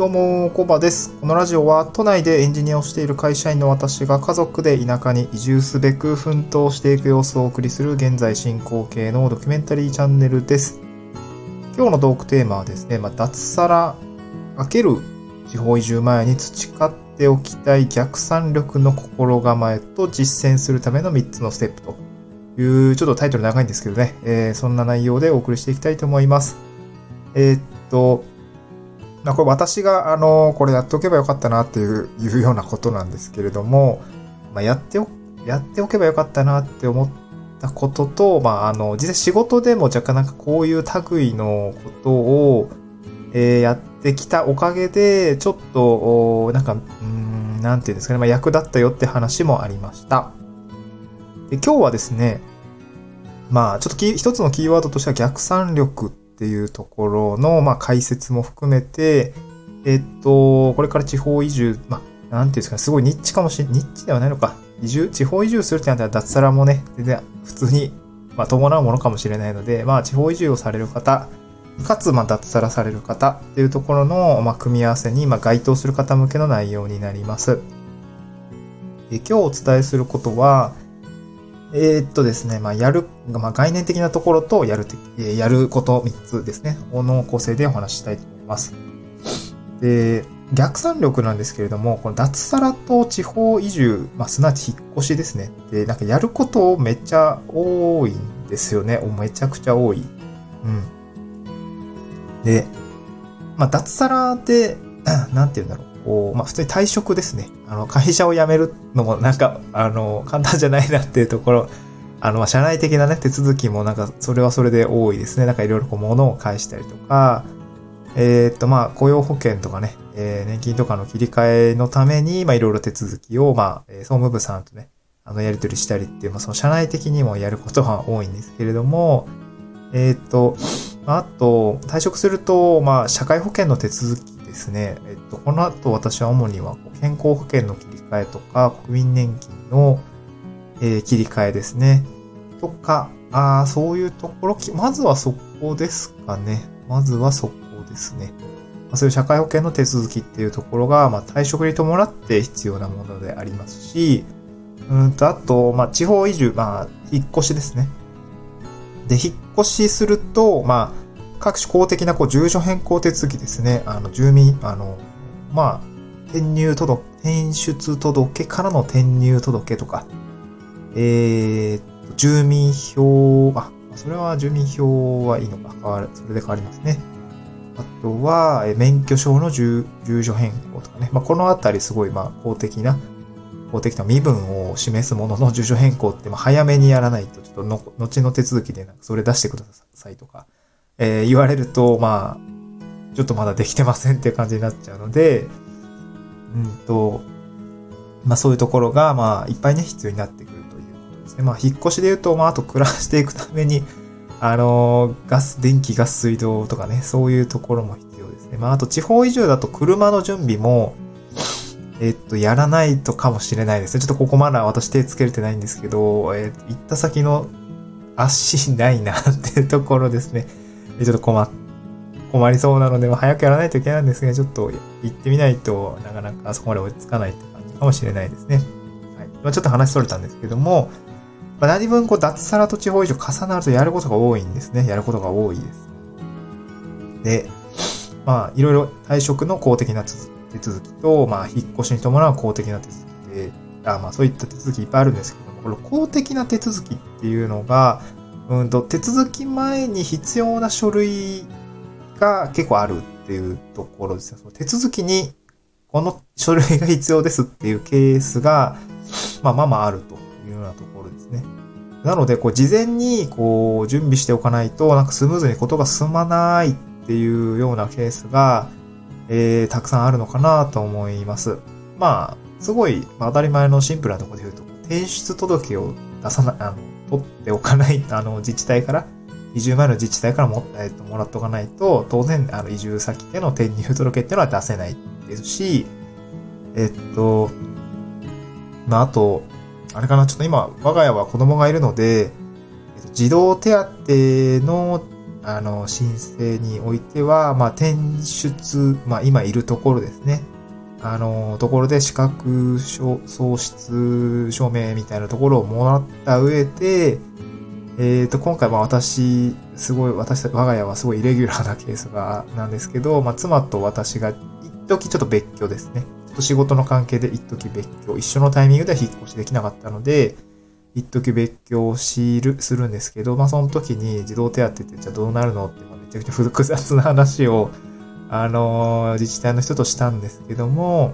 どうも、コバです。このラジオは都内でエンジニアをしている会社員の私が家族で田舎に移住すべく奮闘していく様子をお送りする現在進行形のドキュメンタリーチャンネルです。今日のトークテーマはですね、まあ、脱サラ×地方移住前に培っておきたい逆算力の心構えと実践するための3つのステップという、ちょっとタイトル長いんですけどね、えーそんな内容でお送りしていきたいと思います。えーっと、まあ、これ私が、あの、これやっておけばよかったなっていう、いうようなことなんですけれども、まあ、やってお、やっておけばよかったなって思ったことと、まあ、あの、実際仕事でも若干なんかこういう類のことを、えーやってきたおかげで、ちょっと、なんか、うん、なんていうんですかね、まあ、役立ったよって話もありました。で今日はですね、まあ、ちょっとキ一つのキーワードとしては逆算力っていうところの、まあ、解説も含めて、えっと、これから地方移住、まあ、なんていうんですかね、すごいニッチかもしれ、ニッチではないのか。移住、地方移住するってなったら脱サラもね、全然普通に、まあ、伴うものかもしれないので、まあ、地方移住をされる方、かつ、まあ、脱サラされる方っていうところの、まあ、組み合わせに、まあ、該当する方向けの内容になります。で今日お伝えすることは、えーっとですね、まあ、やる、まあ、概念的なところとやるて、えーやること3つですね。この構成でお話ししたいと思います。で、逆算力なんですけれども、この脱サラと地方移住、まあ、すなわち引っ越しですね。で、なんかやることめっちゃ多いんですよね。めちゃくちゃ多い。うん。で、まあ、脱サラで、なんて言うんだろう。こう、まあ、普通に退職ですね。あの、会社を辞めるのもなんか、あの、簡単じゃないなっていうところ、あの、まあ、社内的なね、手続きもなんか、それはそれで多いですね。なんかいろいろこう、物を返したりとか、えーっと、まあ、雇用保険とかね、えー年金とかの切り替えのために、まあ、いろいろ手続きを、まあ、総務部さんとね、あの、やり取りしたりっていう、まあ、その社内的にもやることは多いんですけれども、えーっと、まああと、退職すると、まあ、社会保険の手続きですね。えっと、この後私は主には、健康保険の切り替えとか、国民年金の、えー切り替えですね。とか、あそういうところ、まずはそこですかね。まずはそこですね。まあそういう社会保険の手続きっていうところが、まあ、退職に伴って必要なものでありますし、うんと、あと、まあ、地方移住、まあ、引っ越しですね。で、引っ越しすると、まあ、各種公的なこう住所変更手続きですね。あの、住民、あの、まあ、転入届、転出届からの転入届とか、えー、住民票、あ、それは住民票はいいのか、変わる、それで変わりますね。あとは、え免許証の住住所変更とかね。まあ、このあたりすごい、まあ、公的な、公的な身分を示すものの 住所変更って、まあ、早めにやらないと、ちょっとの、後の手続きでなんかそれ出してくださいとか、えー言われると、まあ、ちょっとまだできてませんっていう感じになっちゃうので、うんと、まあそういうところが、まあいっぱいね、必要になってくるということですね。まあ引っ越しで言うと、まああと暮らしていくために、あのガス、電気、ガス、水道とかね、そういうところも必要ですね。まああと地方移住だと車の準備も、えっと、やらないとかもしれないですね。ちょっとここまだ私手つけれてないんですけど、えー行った先の足ないなっていうところですね。ちょっと困っ、困りそうなので、ま、早くやらないといけないんですが、ちょっと行ってみないとなかなかあそこまで追いつかないって感じかもしれないですね。はい。まあ、ちょっと話それたんですけども、まあ、何分こう脱サラと地方移住重なるとやることが多いんですね。やることが多いです。で、まあ、いろいろ退職の公的な手続きと、まあ、引っ越しに伴う公的な手続きで、あまあ、そういった手続きいっぱいあるんですけども、この公的な手続きっていうのが、うんと、手続き前に必要な書類が結構あるっていうところですよ。その手続きにこの書類が必要ですっていうケースが、まあまあまああるというようなところですね。なので、こう、事前に、こう、準備しておかないと、なんかスムーズにことが進まないっていうようなケースが、えー、たくさんあるのかなと思います。まあ、すごい、まあ、当たり前のシンプルなところで言うと、転出届を出さない、あの、取っておかない、あの、自治体から、移住前の自治体からも、えっと、もらっておかないと、当然、あの、移住先での転入届っていうのは出せないですし、えっと、まあ、あと、あれかな、ちょっと今、我が家は子供がいるので、児童手当のあの、申請においては、まあ、転出、まあ、今いるところですね。あの、ところで資格喪失証明みたいなところをもらった上で、えっ、ー、と、今回は私、すごい、私、我が家はすごいイレギュラーなケースが、なんですけど、まあ、妻と私が、一時ちょっと別居ですね。ちょっと仕事の関係で一時別居、一緒のタイミングでは引っ越しできなかったので、一時別居をしる、するんですけど、まあ、その時に児童手当ってじゃあどうなるのって、めちゃくちゃ複雑な話を、あの、自治体の人としたんですけども、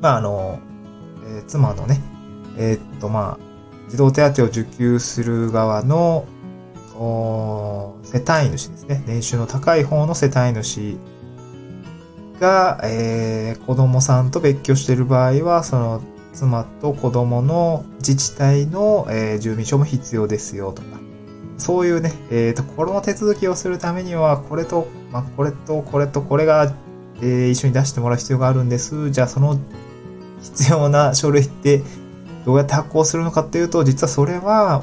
まあ、あの、えー、妻のね、えー、っと、まあ、児童手当を受給する側の、お世帯主ですね。年収の高い方の世帯主が、えー、子供さんと別居している場合は、その妻と子供の自治体の、えー、住民証も必要ですよとか、そういうね、えっ、ー、と、この手続きをするためには、これと、まあ、これと、これと、これが、えー、一緒に出してもらう必要があるんです。じゃあ、その必要な書類ってどうやって発行するのかっていうと、実はそれは、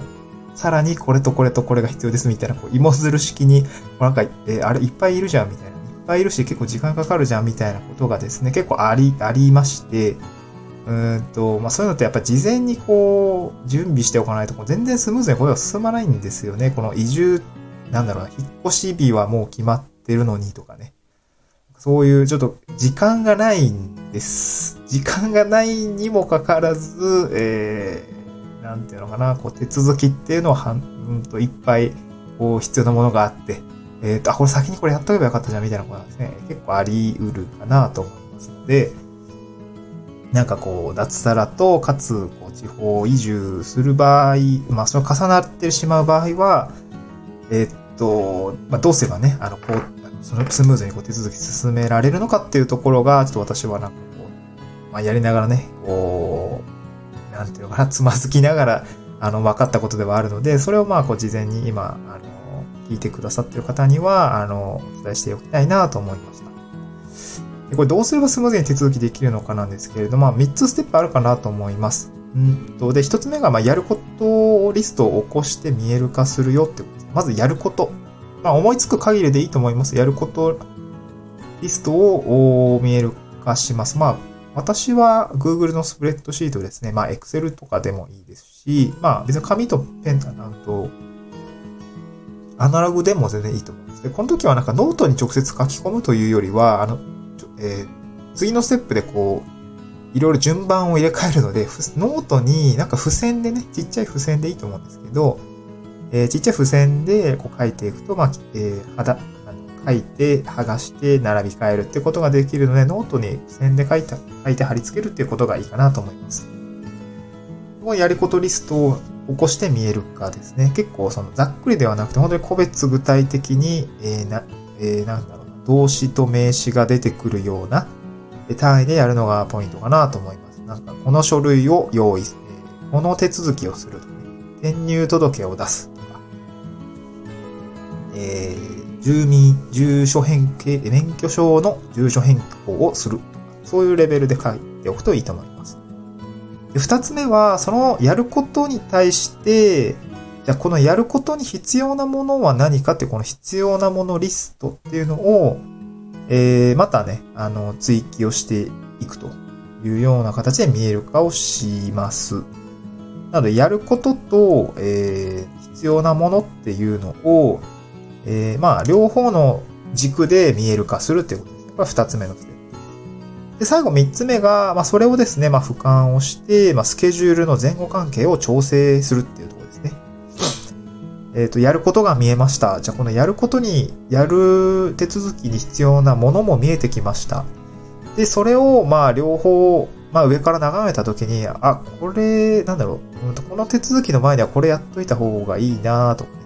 さらにこれとこれとこれが必要ですみたいな、こう、芋づる式に、なんか、えー、あれいっぱいいるじゃんみたいな。いっぱいいるし結構時間かかるじゃんみたいなことがですね、結構あり、ありまして、うんと、まあそういうのってやっぱ事前にこう、準備しておかないと、全然スムーズに声が進まないんですよね。この移住、なんだろうな、引っ越し日はもう決まってるのにとかね。そういうちょっと時間がないんです。時間がないにもかかわらず、えー、なんていうのかな、こう手続きっていうのははんといっぱいこう必要なものがあって、えっ、ー、と、あ、これ先にこれやっとけばよかったじゃんみたいなことなんですね。結構あり得るかなと思いますので、なんかこう、脱サラと、かつ、こう、地方移住する場合、まあ、それ重なってしまう場合は、えっと、まあ、どうすればね、あの、こう、そのスムーズにこう手続き進められるのかっていうところが、ちょっと私はなんかこう、まあ、やりながらね、こう、なんていうのかな、つまずきながら、あの、分かったことではあるので、それをまあ、こう、事前に今、あの、聞いてくださってる方には、あの、お伝えしておきたいなと思いました。これどうすればスムーズに手続きできるのかなんですけれども、まあ、3つステップあるかなと思います。うんと、で、1つ目が、まあ、やることをリストを起こして見える化するよってことです。まずやること。まあ、思いつく限りでいいと思います。やることリストを見える化します。まあ、私は Google のスプレッドシートですね。まあ、Excel とかでもいいですし、まあ、別に紙とペンとなると、アナログでも全然いいと思うんです。で、この時はなんかノートに直接書き込むというよりは、あの、え、次のステップでこう、いろいろ順番を入れ替えるので、ノートになんか付箋でね、ちっちゃい付箋でいいと思うんですけど、えー、ちっちゃい付箋でこう書いていくと、まあ、えー、肌、書いて、剥がして、並び替えるってことができるので、ノートに付箋で書いた、書いて貼り付けるっていうことがいいかなと思います。このやりことリストを起こして見える化ですね。結構そのざっくりではなくて、本当に個別具体的に、えー、な、えー、なんだろう動詞と名詞が出てくるような単位でやるのがポイントかなと思います。なんか、この書類を用意、この手続きをするとか、転入届を出すとか、えー、住民、住所変形、免許証の住所変更をするとか、そういうレベルで書いておくといいと思います。で二つ目は、そのやることに対して、じゃあこのやることに必要なものは何かってこの必要なものリストっていうのを、えー、またね、あの、追記をしていくというような形で見える化をします。なので、やることと、えー、必要なものっていうのを、えー、まあ、両方の軸で見える化するっていうことです。これは二つ目のステップ。で、最後三つ目が、まあ、それをですね、まあ、俯瞰をして、まあ、スケジュールの前後関係を調整するっていうところ。えっ、ー、と、やることが見えました。じゃあ、このやることに、やる手続きに必要なものも見えてきました。で、それを、まあ、両方、まあ、上から眺めたときに、あ、これ、なんだろう、うん、この手続きの前にはこれやっといた方がいいなとかね。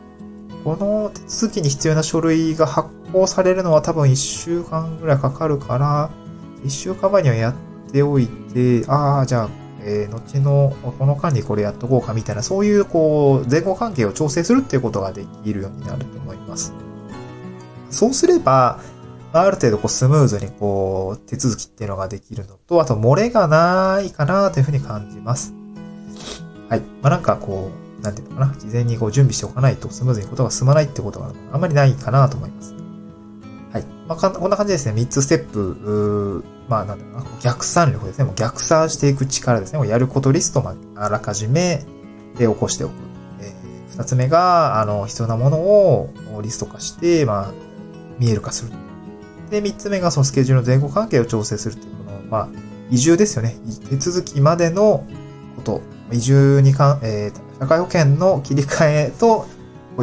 この手続きに必要な書類が発行されるのは多分1週間ぐらいかかるから、1週間前にはやっておいて、ああ、じゃあ、えー、後の、この間にこれやっとこうかみたいな、そういう、こう、前後関係を調整するっていうことができるようになると思います。そうすれば、ある程度こうスムーズにこう手続きっていうのができるのと、あと漏れがないかなというふうに感じます。はい。まあ、なんかこう、なんていうのかな、事前にこう準備しておかないとスムーズにことが進まないってことがあんまりないかなと思います。はい。まあ、こんな感じですね。3つステップ、まあ、なんだろうな、逆算力ですね。もう逆算していく力ですね。やることリストをあらかじめで起こしておく。えー、2つ目が、あの、必要なものをリスト化して、まあ、見える化する。で、3つ目がそのスケジュールの前後関係を調整するっていう、この、まあ、移住ですよね。手続きまでのこと。移住にかん、えー、社会保険の切り替えと、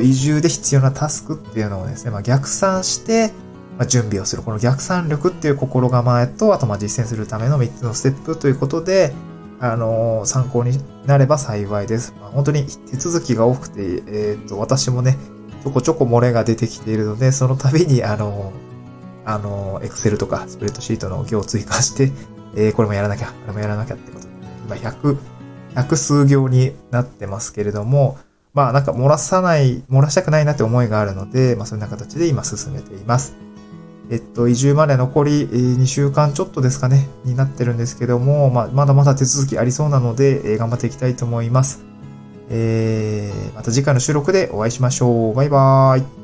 移住で必要なタスクっていうのをですね、まあ、逆算して、ま、準備をする。この逆算力っていう心構えと、あとま実践するための3つのステップということで、あの、参考になれば幸いです。まあ、本当に手続きが多くて、えっ、と、私もね、ちょこちょこ漏れが出てきているので、その度に、あの、あの、エクセルとかスプレッドシートの行を追加して、えー、これもやらなきゃ、これもやらなきゃってことで、ね、今100、100数行になってますけれども、まあなんか漏らさない、漏らしたくないなって思いがあるので、まあそんな形で今進めています。えっと、移住まで残り2週間ちょっとですかね、になってるんですけども、まあ、まだまだ手続きありそうなので、え頑張っていきたいと思います。えー、また次回の収録でお会いしましょう。バイバーイ。